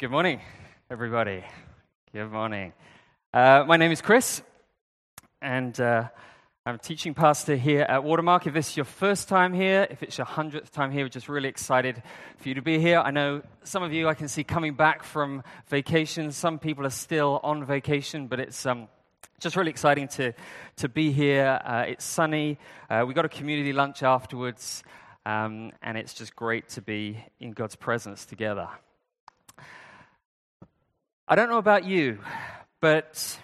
Good morning, everybody. Good morning. Uh, my name is Chris, and uh, I'm a teaching pastor here at Watermark. If this is your first time here, if it's your hundredth time here, we're just really excited for you to be here. I know some of you I can see coming back from vacation. Some people are still on vacation, but it's um, just really exciting to, to be here. Uh, it's sunny. Uh, we got a community lunch afterwards, um, and it's just great to be in God's presence together. I don't know about you, but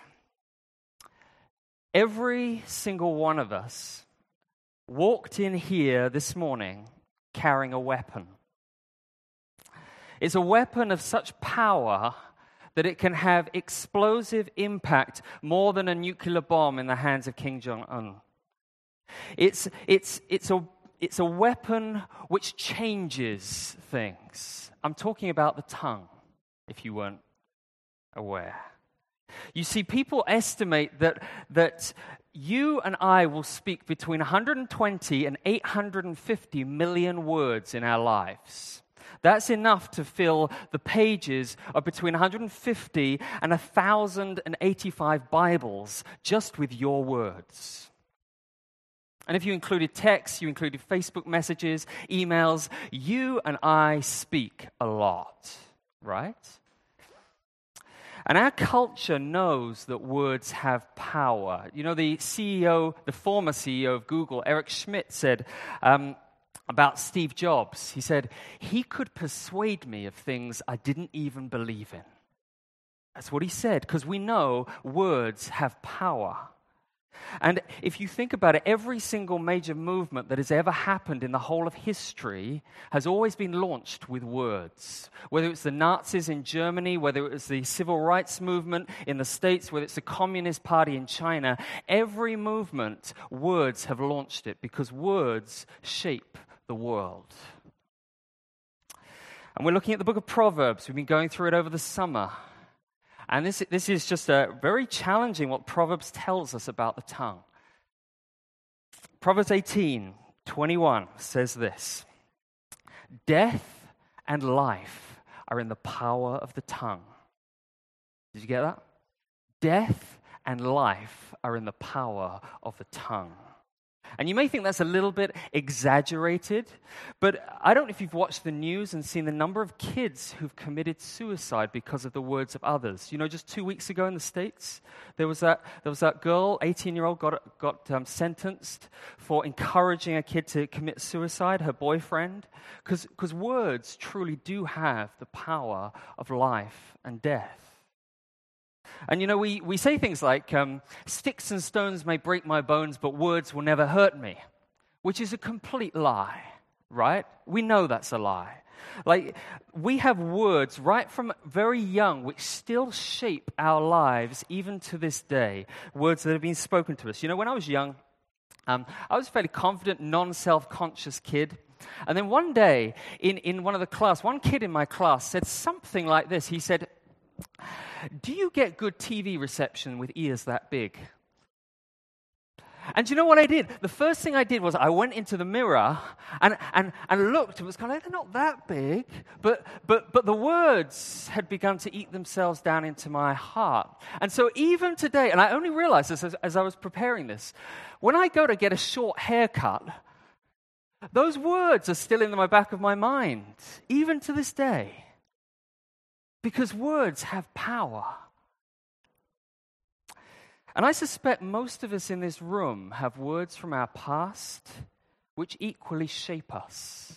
every single one of us walked in here this morning carrying a weapon. It's a weapon of such power that it can have explosive impact more than a nuclear bomb in the hands of Kim Jong un. It's, it's, it's, a, it's a weapon which changes things. I'm talking about the tongue, if you weren't aware. You see, people estimate that, that you and I will speak between 120 and 850 million words in our lives. That's enough to fill the pages of between 150 and 1,085 Bibles just with your words. And if you included text, you included Facebook messages, emails, you and I speak a lot, right? And our culture knows that words have power. You know, the CEO, the former CEO of Google, Eric Schmidt, said um, about Steve Jobs, he said, he could persuade me of things I didn't even believe in. That's what he said, because we know words have power. And if you think about it, every single major movement that has ever happened in the whole of history has always been launched with words. Whether it's the Nazis in Germany, whether it was the civil rights movement in the States, whether it's the Communist Party in China, every movement, words have launched it because words shape the world. And we're looking at the book of Proverbs. We've been going through it over the summer. And this, this is just a very challenging what Proverbs tells us about the tongue. Proverbs 18, 21 says this Death and life are in the power of the tongue. Did you get that? Death and life are in the power of the tongue. And you may think that's a little bit exaggerated, but I don't know if you've watched the news and seen the number of kids who've committed suicide because of the words of others. You know, just two weeks ago in the States, there was that, there was that girl, 18 year old, got, got um, sentenced for encouraging a kid to commit suicide, her boyfriend, because words truly do have the power of life and death. And you know, we, we say things like, um, sticks and stones may break my bones, but words will never hurt me, which is a complete lie, right? We know that's a lie. Like, we have words right from very young which still shape our lives even to this day. Words that have been spoken to us. You know, when I was young, um, I was a fairly confident, non self conscious kid. And then one day in, in one of the class, one kid in my class said something like this. He said, do you get good TV reception with ears that big? And you know what I did? The first thing I did was I went into the mirror and, and, and looked. It was kind of like, they're not that big. But, but, but the words had begun to eat themselves down into my heart. And so even today, and I only realized this as, as I was preparing this, when I go to get a short haircut, those words are still in the back of my mind, even to this day. Because words have power. And I suspect most of us in this room have words from our past which equally shape us.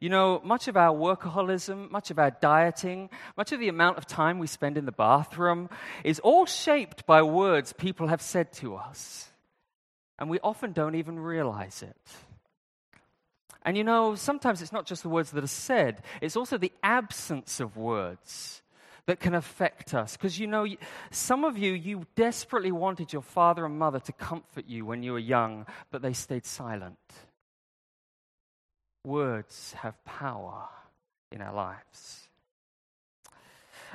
You know, much of our workaholism, much of our dieting, much of the amount of time we spend in the bathroom is all shaped by words people have said to us. And we often don't even realize it. And you know, sometimes it's not just the words that are said, it's also the absence of words that can affect us. Because you know, some of you, you desperately wanted your father and mother to comfort you when you were young, but they stayed silent. Words have power in our lives.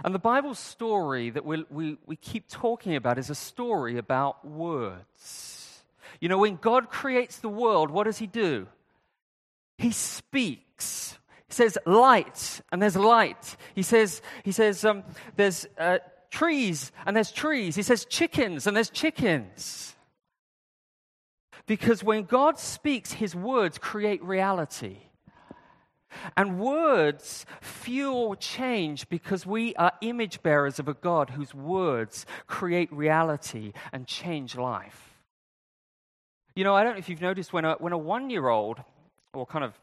And the Bible story that we, we, we keep talking about is a story about words. You know, when God creates the world, what does He do? He speaks. He says light, and there's light. He says, he says um, there's uh, trees, and there's trees. He says chickens, and there's chickens. Because when God speaks, his words create reality. And words fuel change because we are image bearers of a God whose words create reality and change life. You know, I don't know if you've noticed when a, when a one year old, or kind of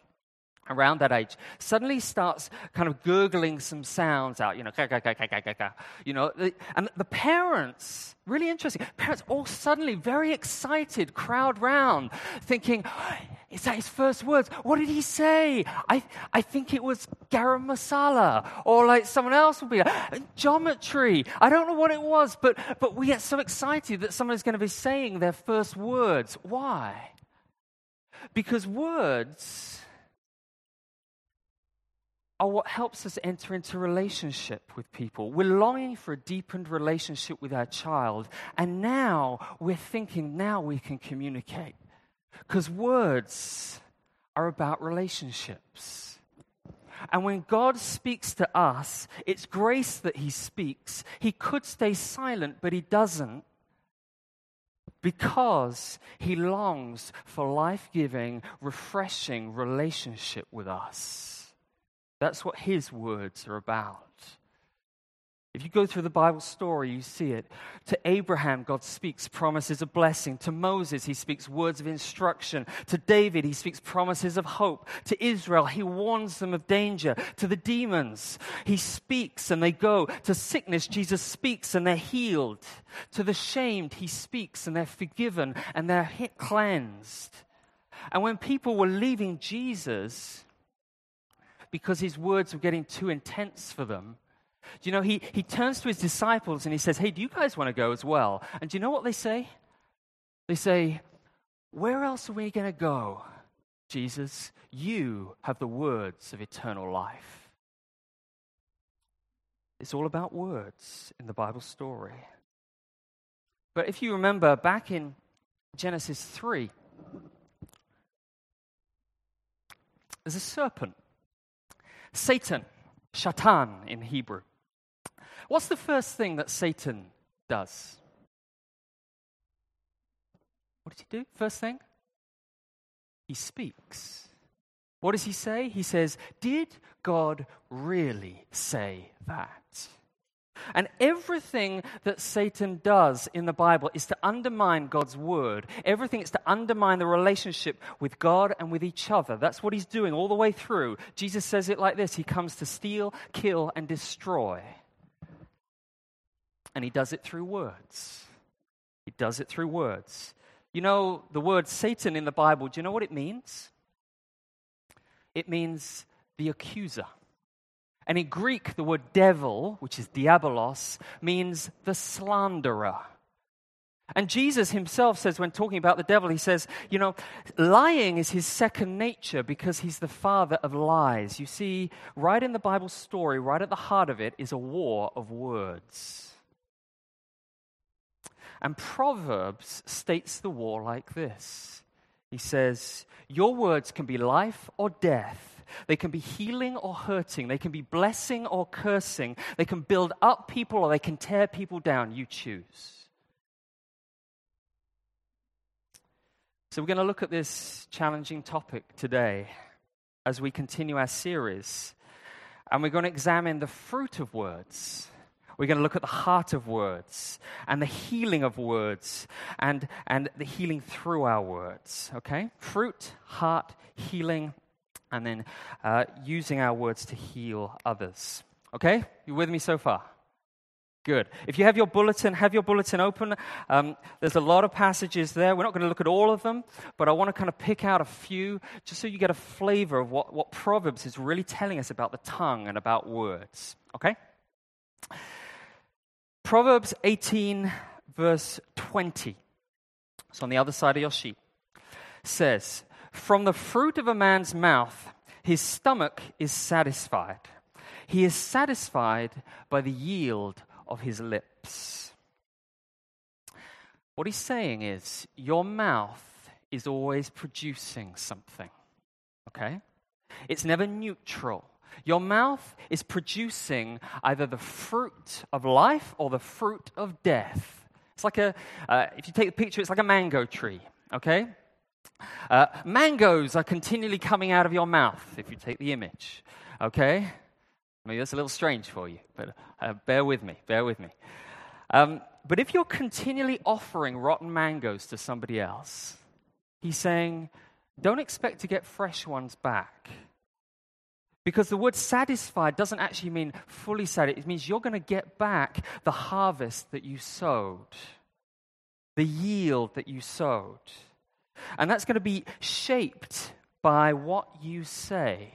around that age, suddenly starts kind of gurgling some sounds out, you know, you know, and the parents, really interesting, parents all suddenly very excited, crowd round, thinking, is that his first words? What did he say? I, I think it was garam masala, or like someone else will be like, geometry. I don't know what it was, but, but we get so excited that someone is going to be saying their first words. Why? Because words are what helps us enter into relationship with people. We're longing for a deepened relationship with our child, and now we're thinking, now we can communicate. Because words are about relationships. And when God speaks to us, it's grace that He speaks. He could stay silent, but He doesn't because He longs for life giving, refreshing relationship with us. That's what his words are about. If you go through the Bible story, you see it. To Abraham, God speaks promises of blessing. To Moses, he speaks words of instruction. To David, he speaks promises of hope. To Israel, he warns them of danger. To the demons, he speaks and they go. To sickness, Jesus speaks and they're healed. To the shamed, he speaks and they're forgiven and they're cleansed. And when people were leaving Jesus, because his words were getting too intense for them. Do you know, he, he turns to his disciples and he says, Hey, do you guys want to go as well? And do you know what they say? They say, Where else are we going to go, Jesus? You have the words of eternal life. It's all about words in the Bible story. But if you remember back in Genesis 3, there's a serpent Satan, Shatan in Hebrew. What's the first thing that Satan does? What does he do? First thing? He speaks. What does he say? He says, Did God really say that? And everything that Satan does in the Bible is to undermine God's word. Everything is to undermine the relationship with God and with each other. That's what he's doing all the way through. Jesus says it like this He comes to steal, kill, and destroy. And he does it through words. He does it through words. You know, the word Satan in the Bible, do you know what it means? It means the accuser. And in Greek, the word devil, which is diabolos, means the slanderer. And Jesus himself says, when talking about the devil, he says, you know, lying is his second nature because he's the father of lies. You see, right in the Bible story, right at the heart of it, is a war of words. And Proverbs states the war like this He says, Your words can be life or death they can be healing or hurting. They can be blessing or cursing. They can build up people or they can tear people down. You choose. So, we're going to look at this challenging topic today as we continue our series. And we're going to examine the fruit of words. We're going to look at the heart of words and the healing of words and, and the healing through our words. Okay? Fruit, heart, healing, and then uh, using our words to heal others. Okay? You with me so far? Good. If you have your bulletin, have your bulletin open. Um, there's a lot of passages there. We're not going to look at all of them, but I want to kind of pick out a few just so you get a flavor of what, what Proverbs is really telling us about the tongue and about words. Okay? Proverbs 18, verse 20. It's on the other side of your sheet. Says, from the fruit of a man's mouth, his stomach is satisfied. He is satisfied by the yield of his lips. What he's saying is, your mouth is always producing something. Okay? it's never neutral. Your mouth is producing either the fruit of life or the fruit of death. It's like a, uh, if you take the picture, it's like a mango tree, okay? Uh, mangoes are continually coming out of your mouth, if you take the image, okay? Maybe that's a little strange for you, but uh, bear with me, bear with me. Um, but if you're continually offering rotten mangoes to somebody else, he's saying, don't expect to get fresh ones back. Because the word satisfied doesn't actually mean fully satisfied. It means you're going to get back the harvest that you sowed, the yield that you sowed. And that's going to be shaped by what you say.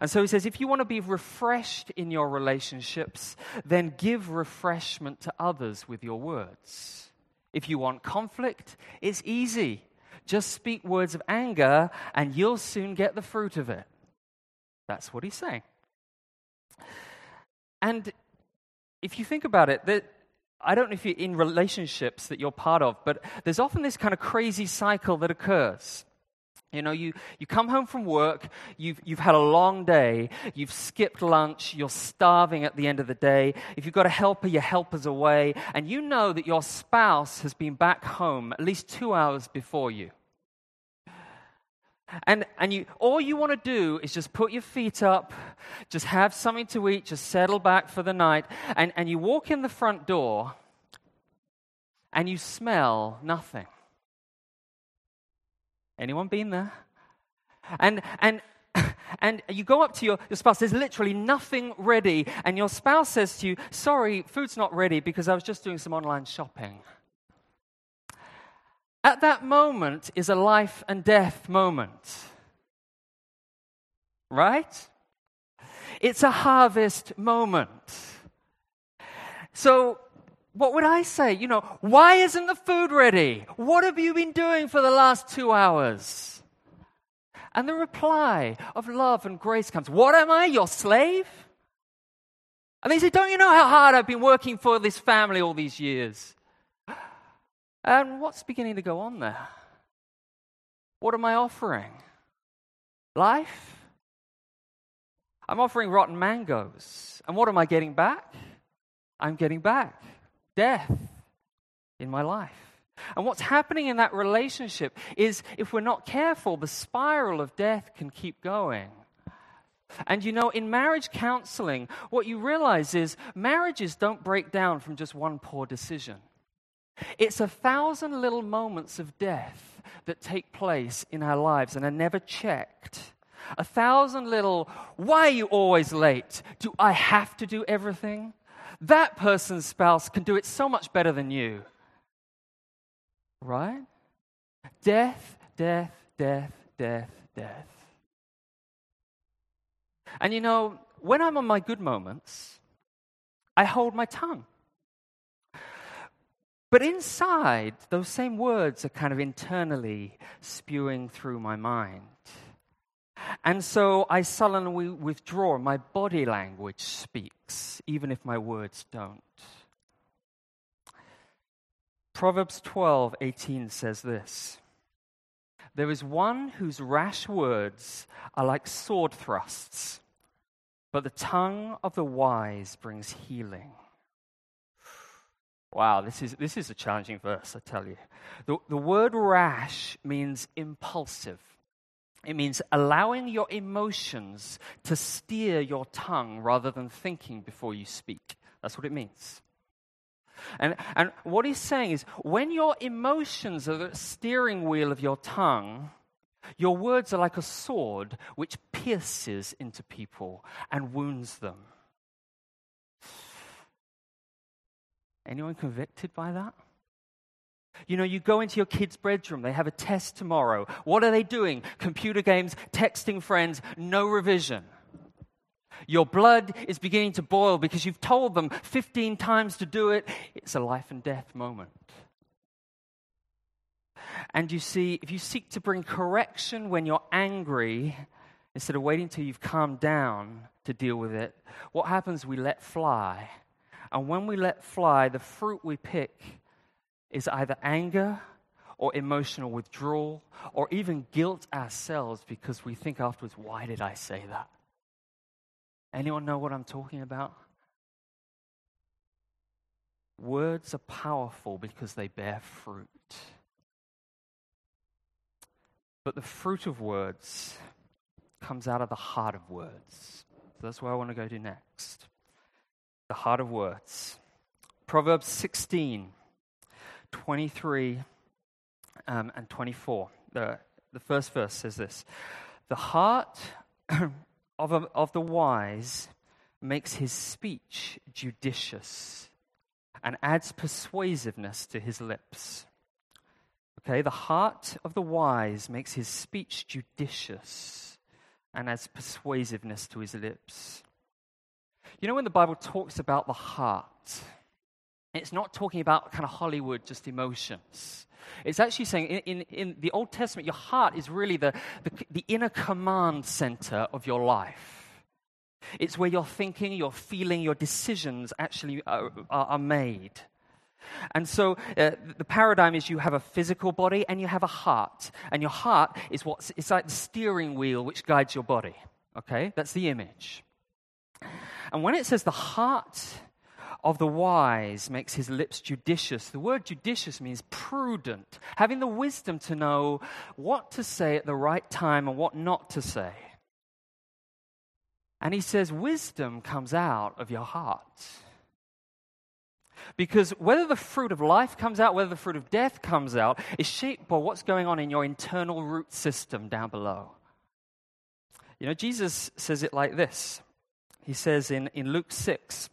And so he says, if you want to be refreshed in your relationships, then give refreshment to others with your words. If you want conflict, it's easy. Just speak words of anger, and you'll soon get the fruit of it. That's what he's saying. And if you think about it, that I don't know if you're in relationships that you're part of, but there's often this kind of crazy cycle that occurs. You know, you, you come home from work, you've, you've had a long day, you've skipped lunch, you're starving at the end of the day. If you've got a helper, your helper's away, and you know that your spouse has been back home at least two hours before you. And, and you, all you want to do is just put your feet up, just have something to eat, just settle back for the night, and, and you walk in the front door and you smell nothing. Anyone been there? And, and, and you go up to your, your spouse, there's literally nothing ready, and your spouse says to you, Sorry, food's not ready because I was just doing some online shopping. At that moment is a life and death moment. Right? It's a harvest moment. So, what would I say? You know, why isn't the food ready? What have you been doing for the last two hours? And the reply of love and grace comes What am I, your slave? And they say, Don't you know how hard I've been working for this family all these years? And what's beginning to go on there? What am I offering? Life? I'm offering rotten mangoes. And what am I getting back? I'm getting back death in my life. And what's happening in that relationship is if we're not careful, the spiral of death can keep going. And you know, in marriage counseling, what you realize is marriages don't break down from just one poor decision. It's a thousand little moments of death that take place in our lives and are never checked. A thousand little, why are you always late? Do I have to do everything? That person's spouse can do it so much better than you. Right? Death, death, death, death, death. And you know, when I'm on my good moments, I hold my tongue. But inside, those same words are kind of internally spewing through my mind. And so I sullenly withdraw. My body language speaks, even if my words don't. Proverbs 12, 18 says this There is one whose rash words are like sword thrusts, but the tongue of the wise brings healing. Wow, this is, this is a challenging verse, I tell you. The, the word rash means impulsive. It means allowing your emotions to steer your tongue rather than thinking before you speak. That's what it means. And, and what he's saying is when your emotions are the steering wheel of your tongue, your words are like a sword which pierces into people and wounds them. Anyone convicted by that? You know, you go into your kid's bedroom, they have a test tomorrow. What are they doing? Computer games, texting friends, no revision. Your blood is beginning to boil because you've told them 15 times to do it. It's a life and death moment. And you see, if you seek to bring correction when you're angry, instead of waiting till you've calmed down to deal with it, what happens? We let fly. And when we let fly, the fruit we pick is either anger or emotional withdrawal or even guilt ourselves because we think afterwards, why did I say that? Anyone know what I'm talking about? Words are powerful because they bear fruit. But the fruit of words comes out of the heart of words. So that's where I want to go to next. The heart of words. Proverbs 16, 23 um, and 24. The, the first verse says this The heart of, a, of the wise makes his speech judicious and adds persuasiveness to his lips. Okay, the heart of the wise makes his speech judicious and adds persuasiveness to his lips. You know, when the Bible talks about the heart, it's not talking about kind of Hollywood, just emotions. It's actually saying in, in, in the Old Testament, your heart is really the, the, the inner command center of your life. It's where your thinking, your feeling, your decisions actually are, are, made. And so uh, the paradigm is you have a physical body and you have a heart. And your heart is what's, it's like the steering wheel which guides your body. Okay? That's the image. And when it says the heart of the wise makes his lips judicious, the word judicious means prudent, having the wisdom to know what to say at the right time and what not to say. And he says, wisdom comes out of your heart. Because whether the fruit of life comes out, whether the fruit of death comes out, is shaped by what's going on in your internal root system down below. You know, Jesus says it like this He says in, in Luke 6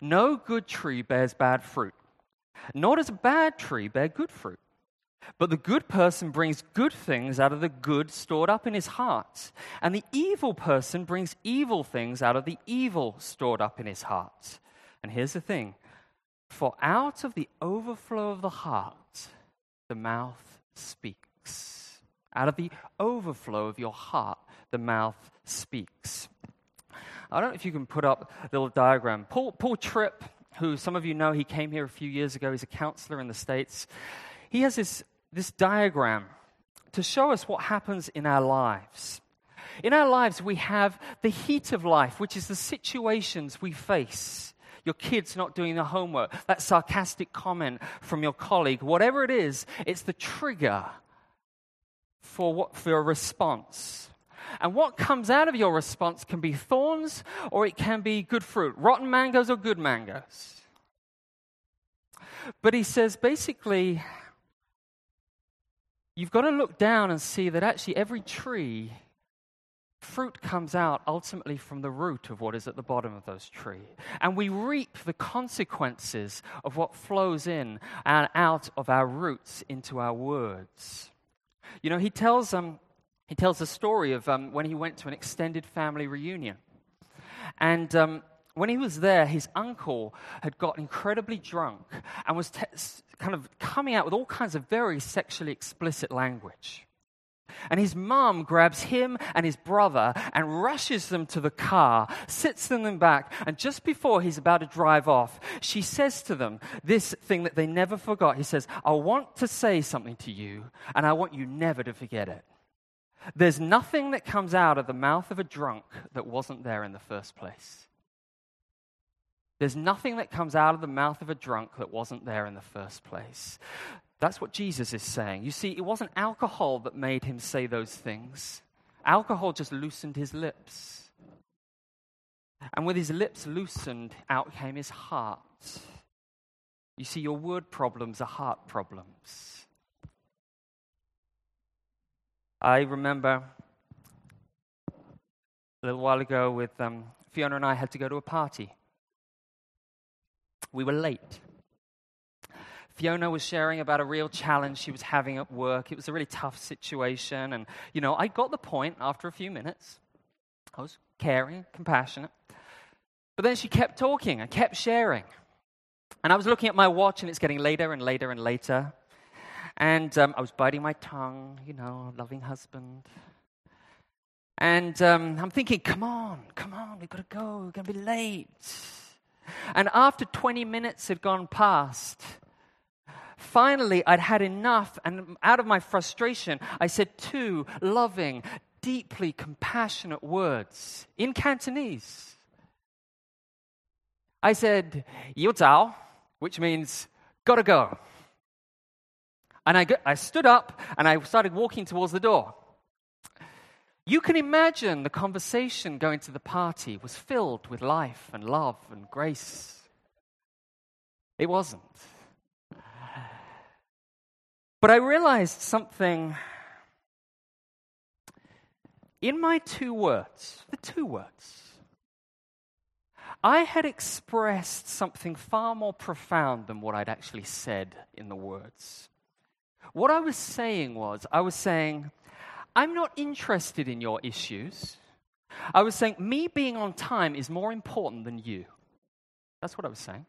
No good tree bears bad fruit, nor does a bad tree bear good fruit. But the good person brings good things out of the good stored up in his heart. And the evil person brings evil things out of the evil stored up in his heart. And here's the thing for out of the overflow of the heart, the mouth speaks. Out of the overflow of your heart, the mouth speaks. I don't know if you can put up a little diagram. Paul, Paul Tripp, who some of you know, he came here a few years ago. He's a counselor in the States. He has this this diagram to show us what happens in our lives. In our lives, we have the heat of life, which is the situations we face. Your kids not doing the homework, that sarcastic comment from your colleague, whatever it is, it's the trigger for, what, for a response. And what comes out of your response can be thorns or it can be good fruit, rotten mangoes or good mangoes. But he says basically, you've got to look down and see that actually every tree, fruit comes out ultimately from the root of what is at the bottom of those trees. And we reap the consequences of what flows in and out of our roots into our words. You know, he tells, um, he tells a story of um, when he went to an extended family reunion. And um, when he was there, his uncle had got incredibly drunk and was te- kind of coming out with all kinds of very sexually explicit language. And his mom grabs him and his brother and rushes them to the car, sits them in back, and just before he's about to drive off, she says to them this thing that they never forgot. He says, I want to say something to you, and I want you never to forget it. There's nothing that comes out of the mouth of a drunk that wasn't there in the first place. There's nothing that comes out of the mouth of a drunk that wasn't there in the first place. That's what Jesus is saying. You see, it wasn't alcohol that made him say those things, alcohol just loosened his lips. And with his lips loosened, out came his heart. You see, your word problems are heart problems. I remember a little while ago with um, Fiona and I had to go to a party. We were late. Fiona was sharing about a real challenge she was having at work. It was a really tough situation. And, you know, I got the point after a few minutes. I was caring, compassionate. But then she kept talking and kept sharing. And I was looking at my watch, and it's getting later and later and later. And um, I was biting my tongue, you know, loving husband. And um, I'm thinking, come on, come on, we've got to go, we're going to be late. And after 20 minutes had gone past, finally, I'd had enough, and out of my frustration, I said two loving, deeply compassionate words in Cantonese. I said, Yu Zhao, which means gotta go. And I, I stood up and I started walking towards the door. You can imagine the conversation going to the party was filled with life and love and grace. It wasn't. But I realized something in my two words, the two words. I had expressed something far more profound than what I'd actually said in the words. What I was saying was, I was saying, I'm not interested in your issues. I was saying, me being on time is more important than you. That's what I was saying.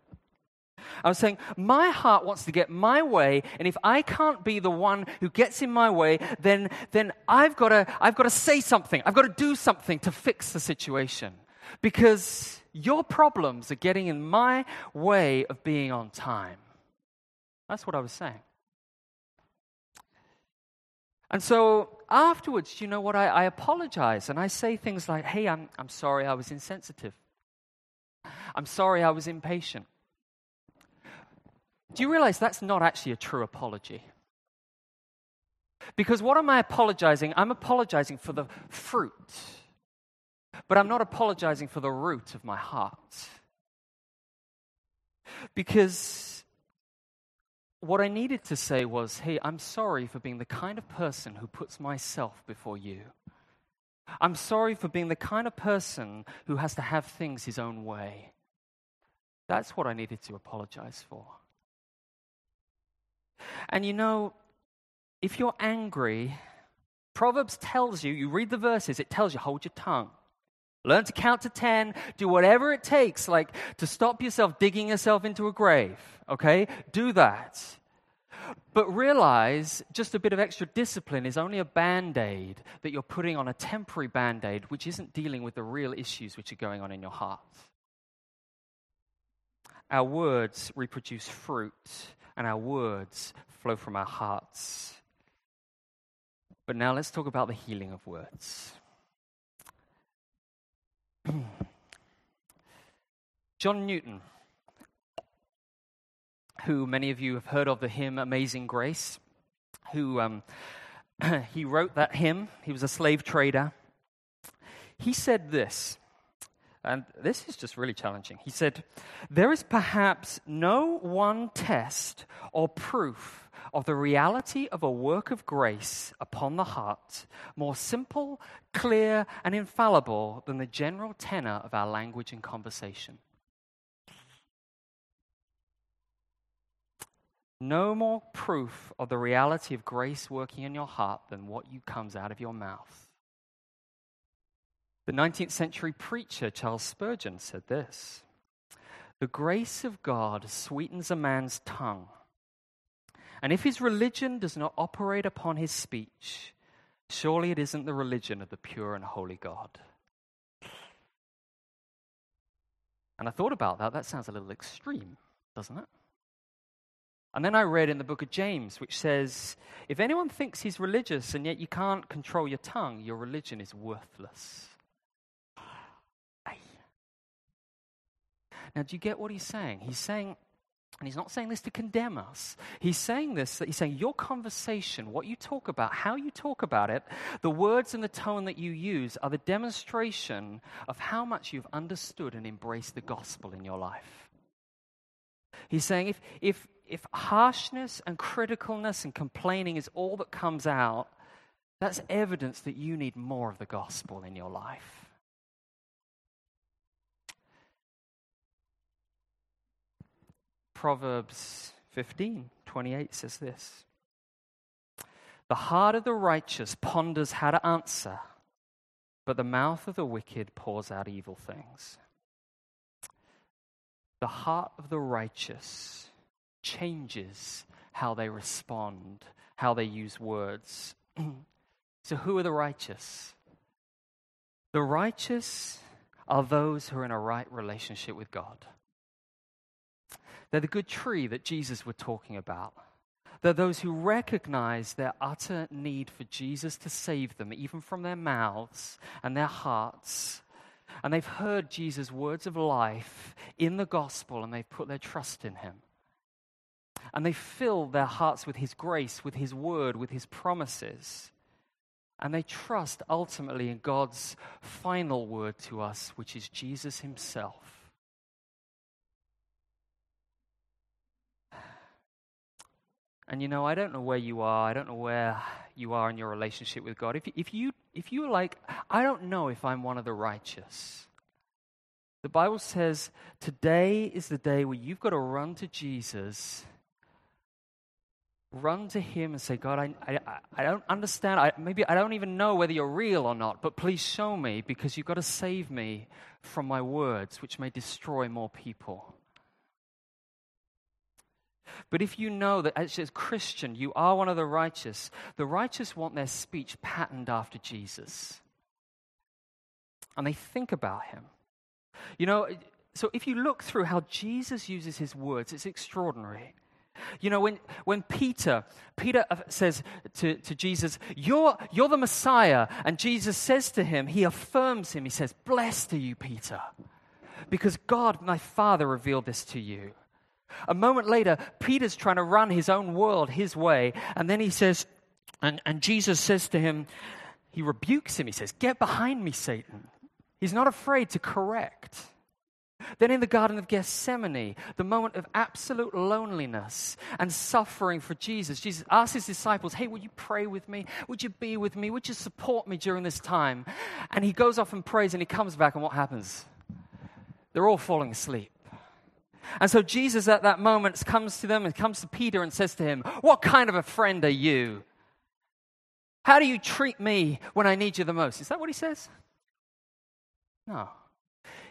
I was saying, my heart wants to get my way, and if I can't be the one who gets in my way, then, then I've got to I've got to say something. I've got to do something to fix the situation. Because your problems are getting in my way of being on time. That's what I was saying. And so afterwards, you know what? I, I apologize and I say things like, hey, I'm, I'm sorry I was insensitive. I'm sorry I was impatient. Do you realize that's not actually a true apology? Because what am I apologizing? I'm apologizing for the fruit, but I'm not apologizing for the root of my heart. Because what I needed to say was, hey, I'm sorry for being the kind of person who puts myself before you. I'm sorry for being the kind of person who has to have things his own way. That's what I needed to apologize for. And you know, if you're angry, Proverbs tells you, you read the verses, it tells you, hold your tongue. Learn to count to 10. Do whatever it takes, like to stop yourself digging yourself into a grave. Okay? Do that. But realize just a bit of extra discipline is only a band aid that you're putting on a temporary band aid, which isn't dealing with the real issues which are going on in your heart. Our words reproduce fruit, and our words flow from our hearts. But now let's talk about the healing of words. John Newton, who many of you have heard of the hymn Amazing Grace, who um, he wrote that hymn. He was a slave trader. He said this, and this is just really challenging. He said, There is perhaps no one test or proof of the reality of a work of grace upon the heart more simple, clear, and infallible than the general tenor of our language and conversation. No more proof of the reality of grace working in your heart than what you comes out of your mouth. The 19th century preacher Charles Spurgeon said this The grace of God sweetens a man's tongue and if his religion does not operate upon his speech, surely it isn't the religion of the pure and holy God. And I thought about that. That sounds a little extreme, doesn't it? And then I read in the book of James, which says, if anyone thinks he's religious and yet you can't control your tongue, your religion is worthless. Now, do you get what he's saying? He's saying and he's not saying this to condemn us. He's saying this that he's saying your conversation, what you talk about, how you talk about it, the words and the tone that you use are the demonstration of how much you've understood and embraced the gospel in your life. He's saying if, if, if harshness and criticalness and complaining is all that comes out, that's evidence that you need more of the gospel in your life. Proverbs 15 28 says this The heart of the righteous ponders how to answer, but the mouth of the wicked pours out evil things. The heart of the righteous changes how they respond, how they use words. so, who are the righteous? The righteous are those who are in a right relationship with God. They're the good tree that Jesus was talking about. They're those who recognize their utter need for Jesus to save them, even from their mouths and their hearts. And they've heard Jesus' words of life in the gospel and they've put their trust in him. And they fill their hearts with his grace, with his word, with his promises. And they trust ultimately in God's final word to us, which is Jesus himself. And you know, I don't know where you are. I don't know where you are in your relationship with God. If, if, you, if you're like, I don't know if I'm one of the righteous, the Bible says today is the day where you've got to run to Jesus, run to Him and say, God, I, I, I don't understand. I, maybe I don't even know whether you're real or not, but please show me because you've got to save me from my words, which may destroy more people. But if you know that as a Christian you are one of the righteous, the righteous want their speech patterned after Jesus. And they think about him. You know, so if you look through how Jesus uses his words, it's extraordinary. You know, when, when Peter, Peter says to, to Jesus, you're, you're the Messiah, and Jesus says to him, he affirms him, he says, Blessed are you, Peter, because God, my Father, revealed this to you. A moment later, Peter's trying to run his own world his way. And then he says, and, and Jesus says to him, he rebukes him. He says, Get behind me, Satan. He's not afraid to correct. Then in the Garden of Gethsemane, the moment of absolute loneliness and suffering for Jesus, Jesus asks his disciples, Hey, would you pray with me? Would you be with me? Would you support me during this time? And he goes off and prays and he comes back, and what happens? They're all falling asleep. And so Jesus at that moment comes to them and comes to Peter and says to him, What kind of a friend are you? How do you treat me when I need you the most? Is that what he says? No.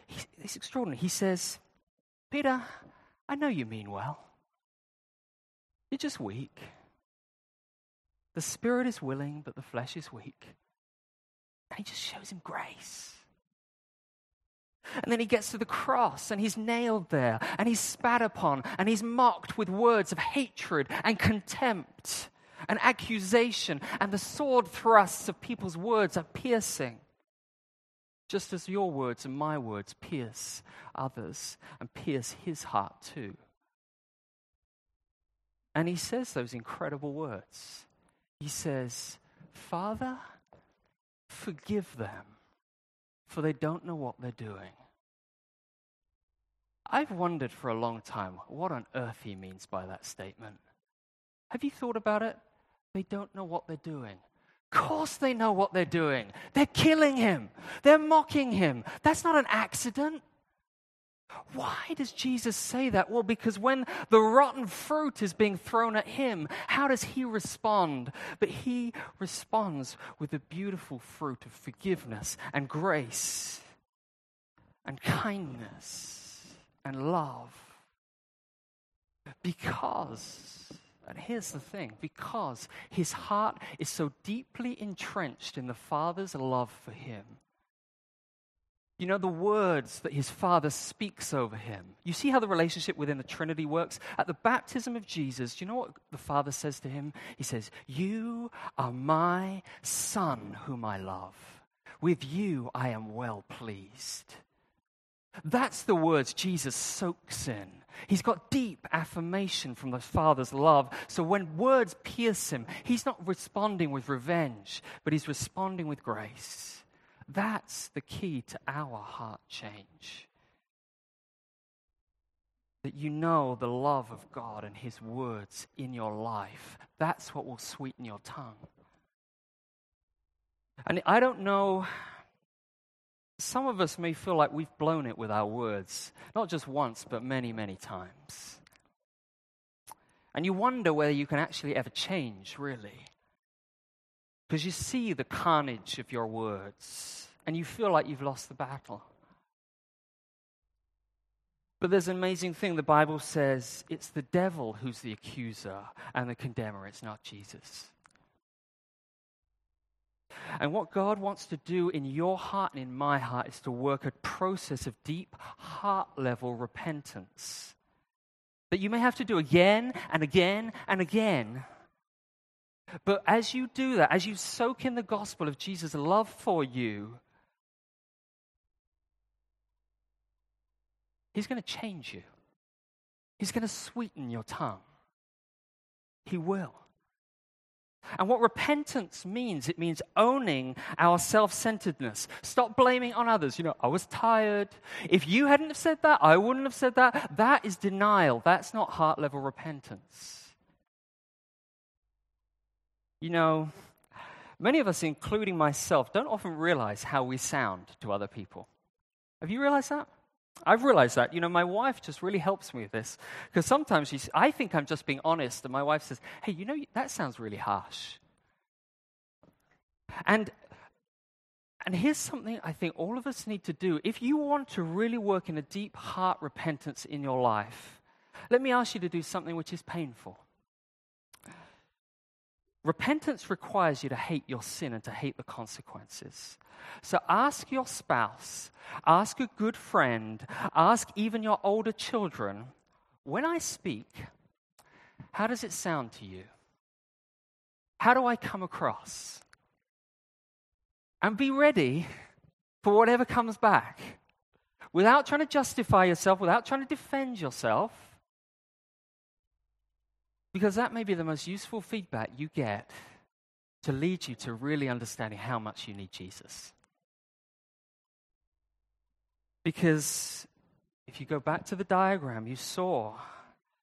He's, it's extraordinary. He says, Peter, I know you mean well. You're just weak. The spirit is willing, but the flesh is weak. And he just shows him grace. And then he gets to the cross and he's nailed there and he's spat upon and he's mocked with words of hatred and contempt and accusation. And the sword thrusts of people's words are piercing. Just as your words and my words pierce others and pierce his heart too. And he says those incredible words. He says, Father, forgive them for they don't know what they're doing. I've wondered for a long time what on earth he means by that statement. Have you thought about it? They don't know what they're doing. Of course, they know what they're doing. They're killing him, they're mocking him. That's not an accident. Why does Jesus say that? Well, because when the rotten fruit is being thrown at him, how does he respond? But he responds with the beautiful fruit of forgiveness and grace and kindness and love. Because, and here's the thing because his heart is so deeply entrenched in the Father's love for him you know, the words that his father speaks over him. You see how the relationship within the Trinity works? At the baptism of Jesus, do you know what the father says to him? He says, You are my son, whom I love. With you I am well pleased. That's the words Jesus soaks in. He's got deep affirmation from the Father's love. So when words pierce him, he's not responding with revenge, but he's responding with grace. That's the key to our heart change. That you know the love of God and His words in your life. That's what will sweeten your tongue. And I don't know, some of us may feel like we've blown it with our words, not just once, but many, many times. And you wonder whether you can actually ever change, really. Because you see the carnage of your words and you feel like you've lost the battle. But there's an amazing thing. The Bible says it's the devil who's the accuser and the condemner, it's not Jesus. And what God wants to do in your heart and in my heart is to work a process of deep heart level repentance that you may have to do again and again and again. But as you do that, as you soak in the gospel of Jesus' love for you, He's going to change you. He's going to sweeten your tongue. He will. And what repentance means, it means owning our self centeredness. Stop blaming on others. You know, I was tired. If you hadn't have said that, I wouldn't have said that. That is denial. That's not heart level repentance. You know, many of us, including myself, don't often realize how we sound to other people. Have you realized that? I've realized that. You know, my wife just really helps me with this because sometimes she's, I think I'm just being honest, and my wife says, Hey, you know, that sounds really harsh. And and here's something I think all of us need to do. If you want to really work in a deep heart repentance in your life, let me ask you to do something which is painful. Repentance requires you to hate your sin and to hate the consequences. So ask your spouse, ask a good friend, ask even your older children when I speak, how does it sound to you? How do I come across? And be ready for whatever comes back without trying to justify yourself, without trying to defend yourself. Because that may be the most useful feedback you get to lead you to really understanding how much you need Jesus. Because if you go back to the diagram, you saw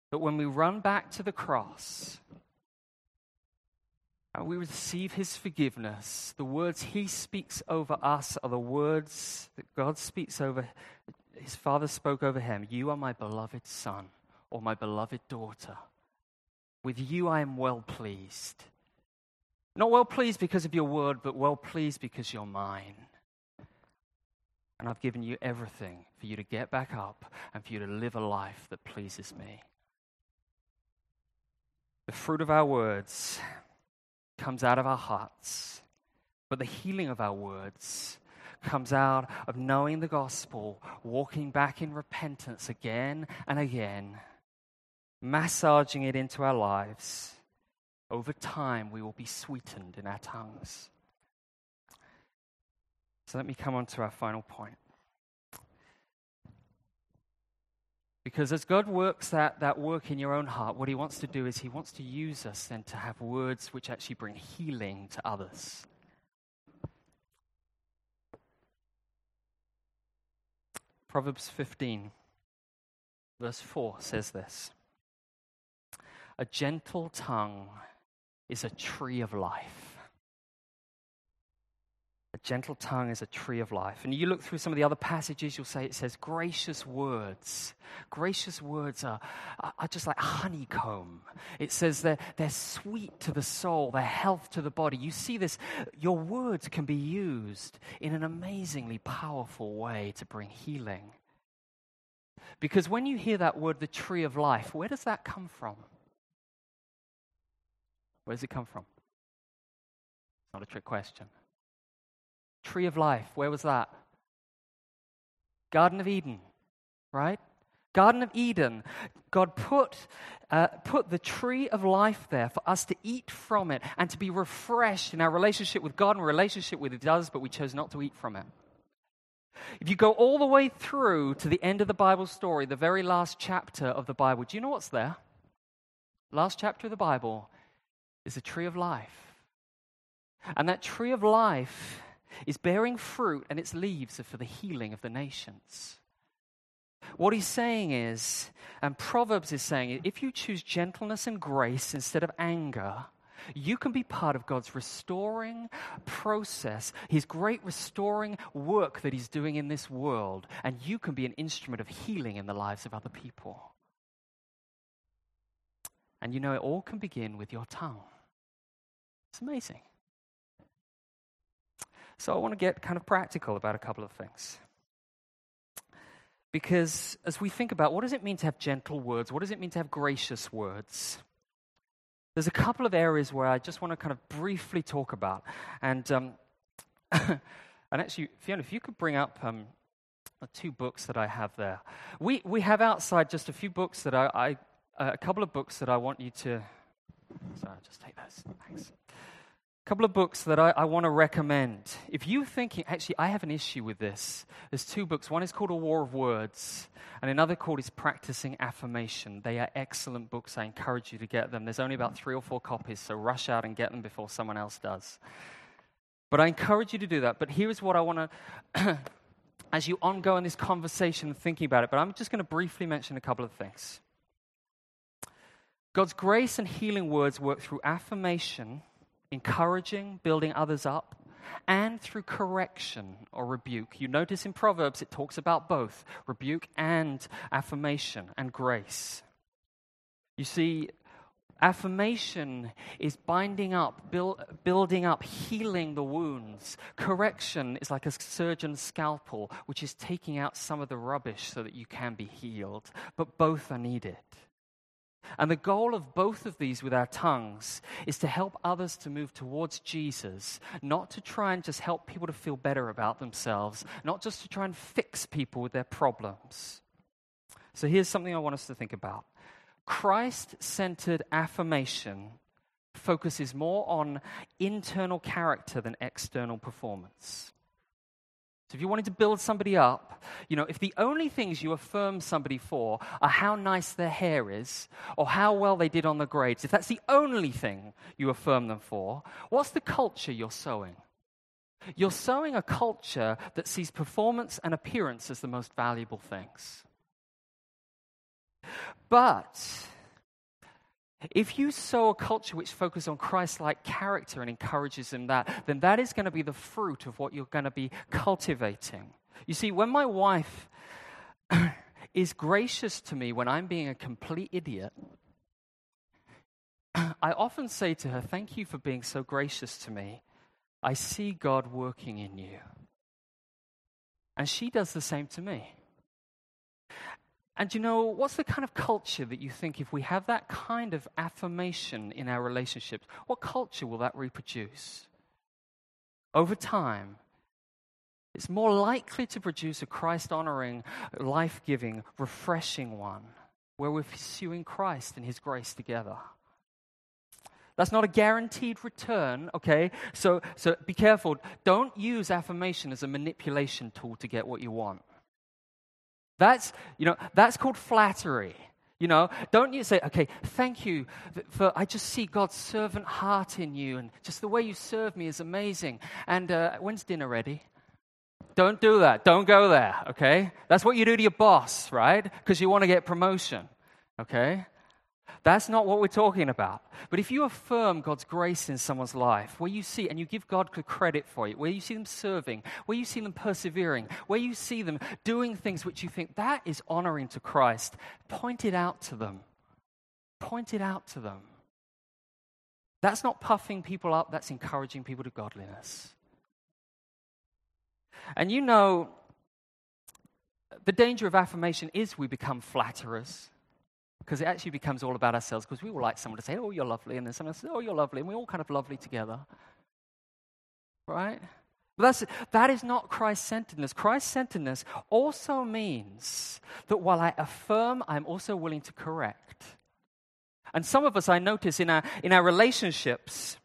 that when we run back to the cross, and we receive his forgiveness. The words he speaks over us are the words that God speaks over, his father spoke over him. You are my beloved son or my beloved daughter. With you I am well pleased. Not well pleased because of your word, but well pleased because you're mine. And I've given you everything for you to get back up and for you to live a life that pleases me. The fruit of our words comes out of our hearts, but the healing of our words comes out of knowing the gospel, walking back in repentance again and again, massaging it into our lives. Over time, we will be sweetened in our tongues. So let me come on to our final point. Because as God works that, that work in your own heart, what He wants to do is He wants to use us then to have words which actually bring healing to others. Proverbs 15, verse 4 says this A gentle tongue is a tree of life a gentle tongue is a tree of life. And you look through some of the other passages, you'll say it says gracious words. Gracious words are, are just like honeycomb. It says they're, they're sweet to the soul, they're health to the body. You see this, your words can be used in an amazingly powerful way to bring healing. Because when you hear that word, the tree of life, where does that come from? Where does it come from? It's not a trick question. Tree of life, where was that? Garden of Eden, right? Garden of Eden. God put, uh, put the tree of life there for us to eat from it and to be refreshed in our relationship with God and relationship with others, but we chose not to eat from it. If you go all the way through to the end of the Bible story, the very last chapter of the Bible, do you know what's there? Last chapter of the Bible is the tree of life. And that tree of life is bearing fruit, and its leaves are for the healing of the nations. What he's saying is, and Proverbs is saying, if you choose gentleness and grace instead of anger, you can be part of God's restoring process, His great restoring work that He's doing in this world, and you can be an instrument of healing in the lives of other people. And you know, it all can begin with your tongue. It's amazing. So I want to get kind of practical about a couple of things. Because as we think about what does it mean to have gentle words, what does it mean to have gracious words, there's a couple of areas where I just want to kind of briefly talk about. And, um, and actually, Fiona, if you could bring up um, the two books that I have there. We, we have outside just a few books that I, I uh, a couple of books that I want you to. I'll just take those. Thanks. A couple of books that I, I want to recommend. If you're thinking, actually, I have an issue with this. There's two books. One is called A War of Words, and another called is Practicing Affirmation. They are excellent books. I encourage you to get them. There's only about three or four copies, so rush out and get them before someone else does. But I encourage you to do that. But here is what I want to, as you ongo in this conversation, thinking about it, but I'm just going to briefly mention a couple of things. God's grace and healing words work through affirmation encouraging, building others up, and through correction or rebuke. You notice in Proverbs it talks about both rebuke and affirmation and grace. You see, affirmation is binding up, build, building up, healing the wounds. Correction is like a surgeon's scalpel, which is taking out some of the rubbish so that you can be healed. But both are needed. And the goal of both of these with our tongues is to help others to move towards Jesus, not to try and just help people to feel better about themselves, not just to try and fix people with their problems. So here's something I want us to think about Christ centered affirmation focuses more on internal character than external performance. So if you wanted to build somebody up, you know, if the only things you affirm somebody for are how nice their hair is or how well they did on the grades, if that's the only thing you affirm them for, what's the culture you're sowing? You're sowing a culture that sees performance and appearance as the most valuable things. But if you sow a culture which focuses on Christ like character and encourages in that, then that is going to be the fruit of what you're going to be cultivating. You see, when my wife is gracious to me when I'm being a complete idiot, I often say to her, Thank you for being so gracious to me. I see God working in you. And she does the same to me. And you know, what's the kind of culture that you think if we have that kind of affirmation in our relationships, what culture will that reproduce? Over time, it's more likely to produce a Christ honoring, life giving, refreshing one where we're pursuing Christ and His grace together. That's not a guaranteed return, okay? So, so be careful. Don't use affirmation as a manipulation tool to get what you want. That's, you know, that's called flattery. You know, don't you say, okay, thank you for, I just see God's servant heart in you, and just the way you serve me is amazing. And uh, when's dinner ready? Don't do that. Don't go there, okay? That's what you do to your boss, right? Because you want to get promotion, okay? That's not what we're talking about. But if you affirm God's grace in someone's life, where you see, and you give God credit for it, where you see them serving, where you see them persevering, where you see them doing things which you think that is honoring to Christ, point it out to them. Point it out to them. That's not puffing people up, that's encouraging people to godliness. And you know, the danger of affirmation is we become flatterers because it actually becomes all about ourselves because we all like someone to say, oh, you're lovely, and then someone says, oh, you're lovely, and we're all kind of lovely together. Right? But that's, that is not Christ centeredness. Christ centeredness also means that while I affirm, I'm also willing to correct. And some of us, I notice in our, in our relationships,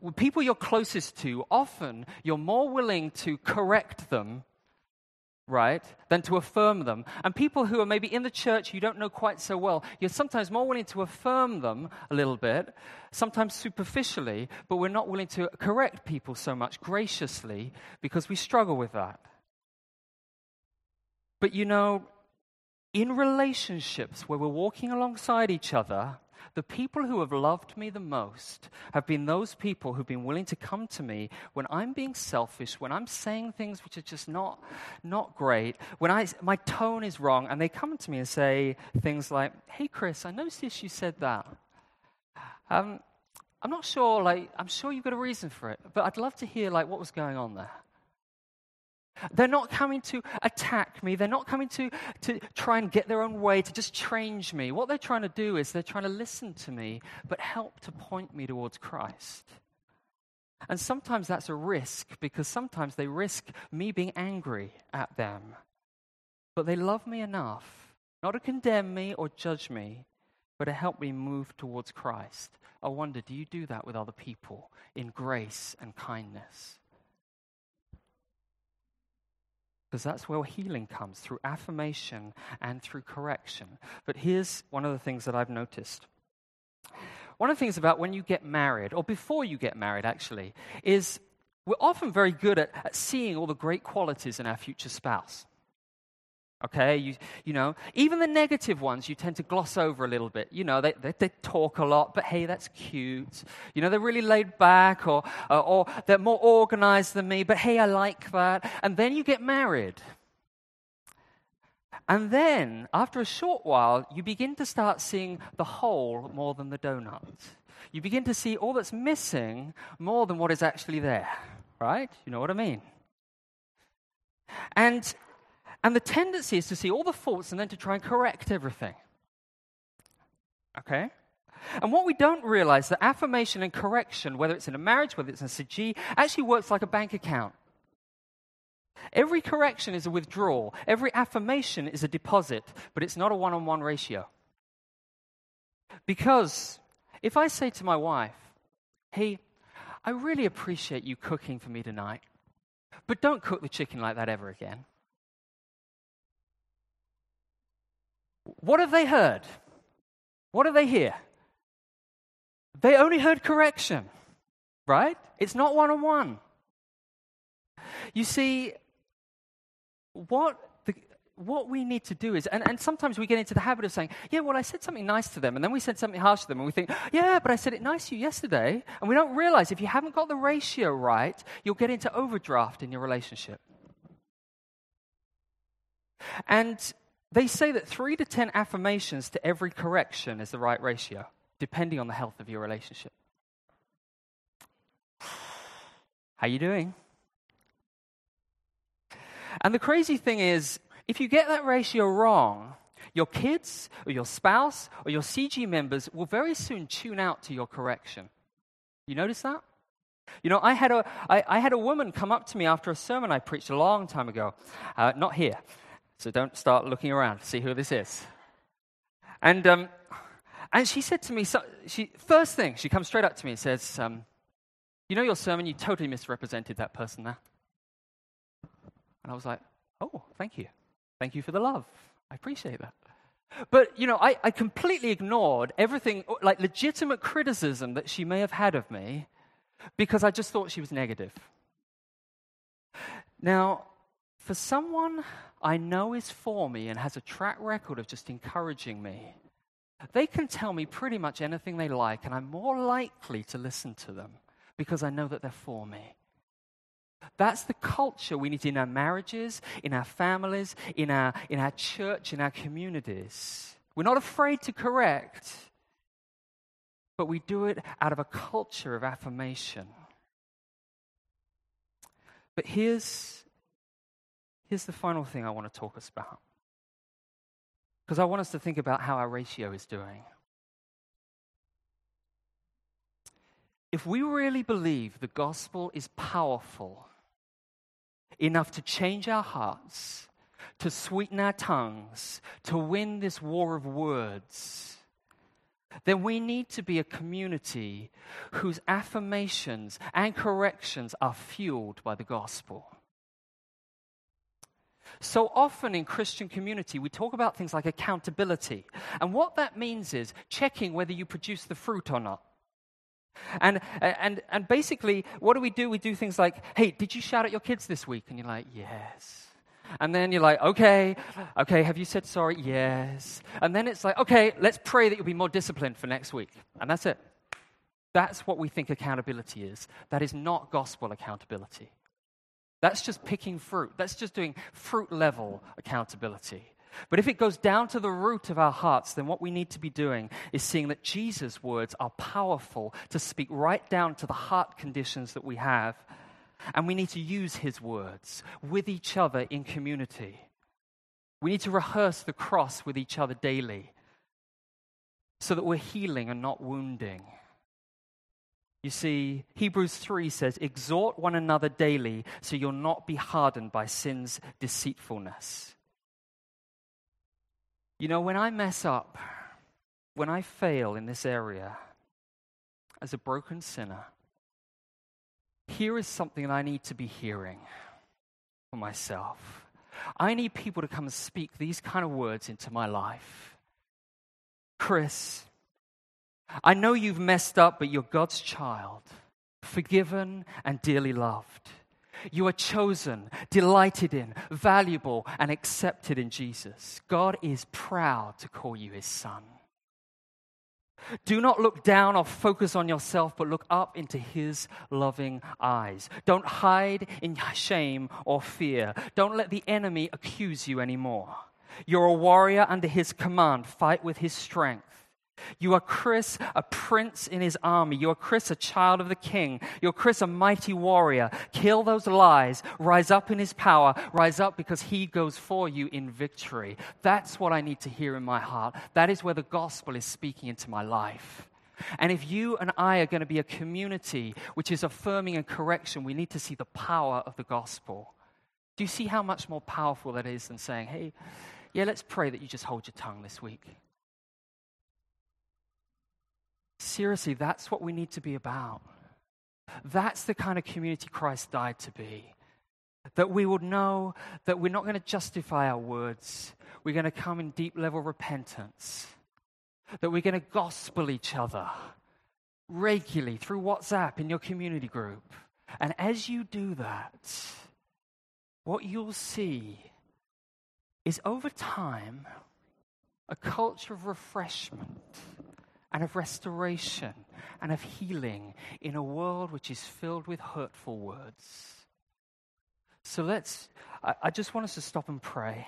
with people you're closest to, often you're more willing to correct them right, than to affirm them. And people who are maybe in the church you don't know quite so well, you're sometimes more willing to affirm them a little bit, sometimes superficially, but we're not willing to correct people so much graciously because we struggle with that. But you know, in relationships where we're walking alongside each other, the people who have loved me the most have been those people who've been willing to come to me when I'm being selfish, when I'm saying things which are just not, not great, when I, my tone is wrong, and they come to me and say things like, Hey, Chris, I noticed you said that. Um, I'm not sure, like, I'm sure you've got a reason for it, but I'd love to hear, like, what was going on there. They're not coming to attack me. They're not coming to, to try and get their own way, to just change me. What they're trying to do is they're trying to listen to me, but help to point me towards Christ. And sometimes that's a risk because sometimes they risk me being angry at them. But they love me enough not to condemn me or judge me, but to help me move towards Christ. I wonder, do you do that with other people in grace and kindness? Because that's where healing comes through affirmation and through correction. But here's one of the things that I've noticed. One of the things about when you get married, or before you get married actually, is we're often very good at, at seeing all the great qualities in our future spouse. Okay, you, you know, even the negative ones you tend to gloss over a little bit. You know, they, they, they talk a lot, but hey, that's cute. You know, they're really laid back or, uh, or they're more organized than me, but hey, I like that. And then you get married. And then, after a short while, you begin to start seeing the hole more than the donut. You begin to see all that's missing more than what is actually there, right? You know what I mean? And and the tendency is to see all the faults and then to try and correct everything. Okay? And what we don't realize that affirmation and correction, whether it's in a marriage, whether it's in a CG, actually works like a bank account. Every correction is a withdrawal, every affirmation is a deposit, but it's not a one on one ratio. Because if I say to my wife, hey, I really appreciate you cooking for me tonight, but don't cook the chicken like that ever again. What have they heard? What do they hear? They only heard correction, right? It's not one on one. You see, what, the, what we need to do is, and, and sometimes we get into the habit of saying, yeah, well, I said something nice to them, and then we said something harsh to them, and we think, yeah, but I said it nice to you yesterday. And we don't realize if you haven't got the ratio right, you'll get into overdraft in your relationship. And they say that three to 10 affirmations to every correction is the right ratio, depending on the health of your relationship. How you doing? And the crazy thing is, if you get that ratio wrong, your kids or your spouse or your CG members will very soon tune out to your correction. You notice that? You know, I had a, I, I had a woman come up to me after a sermon I preached a long time ago, uh, not here, so don't start looking around to see who this is. And, um, and she said to me, so she, first thing, she comes straight up to me and says, um, You know your sermon, you totally misrepresented that person there. And I was like, Oh, thank you. Thank you for the love. I appreciate that. But, you know, I, I completely ignored everything, like legitimate criticism that she may have had of me because I just thought she was negative. Now, for someone I know is for me and has a track record of just encouraging me, they can tell me pretty much anything they like, and I'm more likely to listen to them because I know that they're for me. That's the culture we need in our marriages, in our families, in our, in our church, in our communities. We're not afraid to correct, but we do it out of a culture of affirmation. But here's Here's the final thing I want to talk us about. Because I want us to think about how our ratio is doing. If we really believe the gospel is powerful enough to change our hearts, to sweeten our tongues, to win this war of words, then we need to be a community whose affirmations and corrections are fueled by the gospel. So often in Christian community, we talk about things like accountability. And what that means is checking whether you produce the fruit or not. And, and, and basically, what do we do? We do things like, hey, did you shout at your kids this week? And you're like, yes. And then you're like, okay, okay, have you said sorry? Yes. And then it's like, okay, let's pray that you'll be more disciplined for next week. And that's it. That's what we think accountability is. That is not gospel accountability. That's just picking fruit. That's just doing fruit level accountability. But if it goes down to the root of our hearts, then what we need to be doing is seeing that Jesus' words are powerful to speak right down to the heart conditions that we have. And we need to use his words with each other in community. We need to rehearse the cross with each other daily so that we're healing and not wounding. You see, Hebrews 3 says, Exhort one another daily so you'll not be hardened by sin's deceitfulness. You know, when I mess up, when I fail in this area as a broken sinner, here is something that I need to be hearing for myself. I need people to come and speak these kind of words into my life. Chris, I know you've messed up, but you're God's child, forgiven and dearly loved. You are chosen, delighted in, valuable, and accepted in Jesus. God is proud to call you his son. Do not look down or focus on yourself, but look up into His loving eyes. Don't hide in shame or fear. Don't let the enemy accuse you anymore. You're a warrior under His command. Fight with His strength. You are Chris, a prince in his army. You are Chris, a child of the king. You're Chris, a mighty warrior. Kill those lies. Rise up in his power. Rise up because he goes for you in victory. That's what I need to hear in my heart. That is where the gospel is speaking into my life. And if you and I are going to be a community which is affirming and correction, we need to see the power of the gospel. Do you see how much more powerful that is than saying, hey, yeah, let's pray that you just hold your tongue this week? Seriously, that's what we need to be about. That's the kind of community Christ died to be. That we would know that we're not going to justify our words, we're going to come in deep level repentance, that we're going to gospel each other regularly through WhatsApp in your community group. And as you do that, what you'll see is over time a culture of refreshment and of restoration and of healing in a world which is filled with hurtful words. So let's, I, I just want us to stop and pray.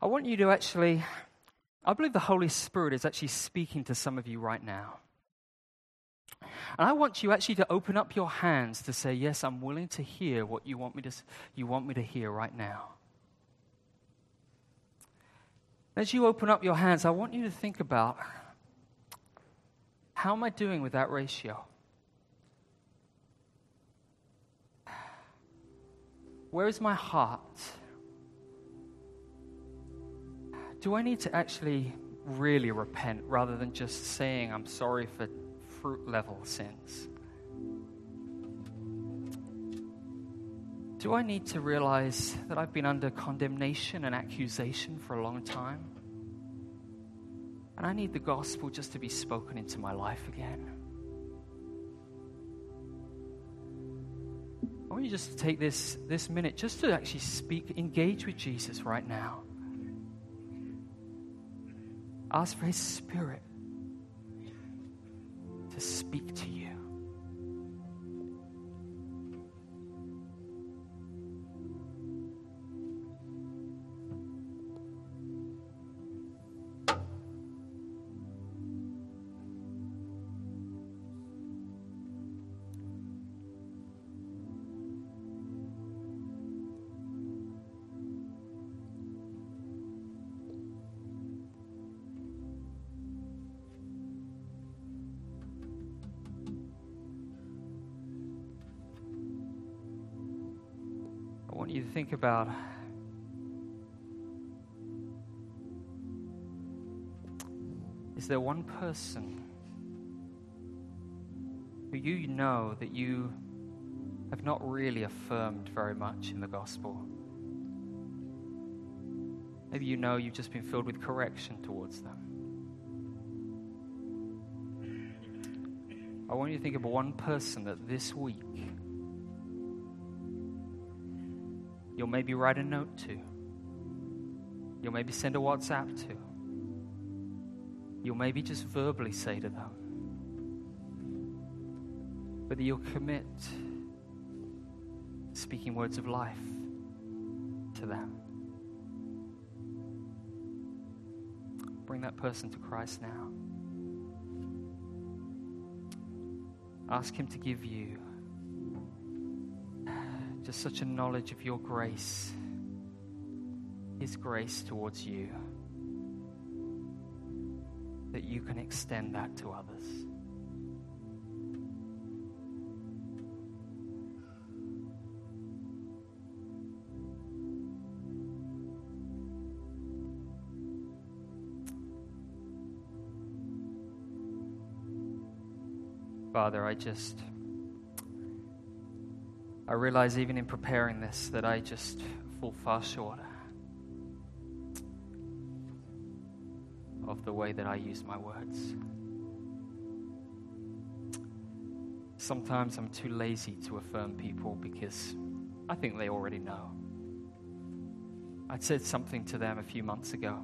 I want you to actually, I believe the Holy Spirit is actually speaking to some of you right now. And I want you actually to open up your hands to say, Yes, I'm willing to hear what you want me to, you want me to hear right now. As you open up your hands, I want you to think about how am I doing with that ratio? Where is my heart? Do I need to actually really repent rather than just saying I'm sorry for fruit level sins? Do I need to realize that I've been under condemnation and accusation for a long time? And I need the gospel just to be spoken into my life again. I want you just to take this, this minute just to actually speak, engage with Jesus right now. Ask for his spirit to speak to you. You to think about is there one person who you know that you have not really affirmed very much in the gospel? Maybe you know you've just been filled with correction towards them. I want you to think of one person that this week You'll maybe write a note to. You'll maybe send a WhatsApp to. You'll maybe just verbally say to them. Whether you'll commit speaking words of life to them. Bring that person to Christ now. Ask Him to give you to such a knowledge of your grace, His grace towards you, that you can extend that to others. Father, I just I realize even in preparing this that I just fall far short of the way that I use my words. Sometimes I'm too lazy to affirm people because I think they already know. I said something to them a few months ago.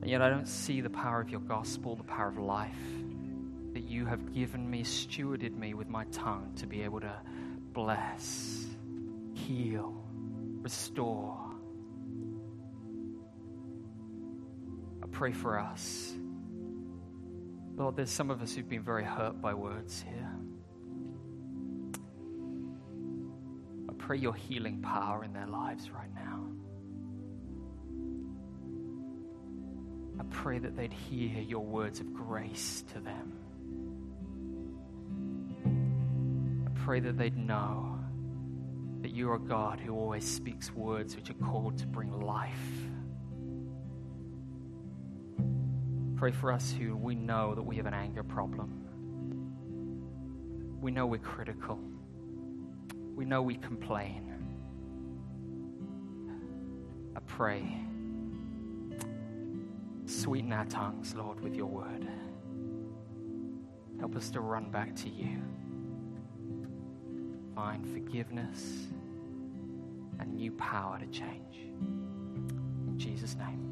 And yet I don't see the power of your gospel, the power of life you have given me, stewarded me with my tongue to be able to bless, heal, restore. I pray for us. Lord, there's some of us who've been very hurt by words here. I pray your healing power in their lives right now. I pray that they'd hear your words of grace to them. Pray that they'd know that you are God who always speaks words which are called to bring life. Pray for us who we know that we have an anger problem. We know we're critical. We know we complain. I pray, sweeten our tongues, Lord, with your word. Help us to run back to you find forgiveness and new power to change. In Jesus' name.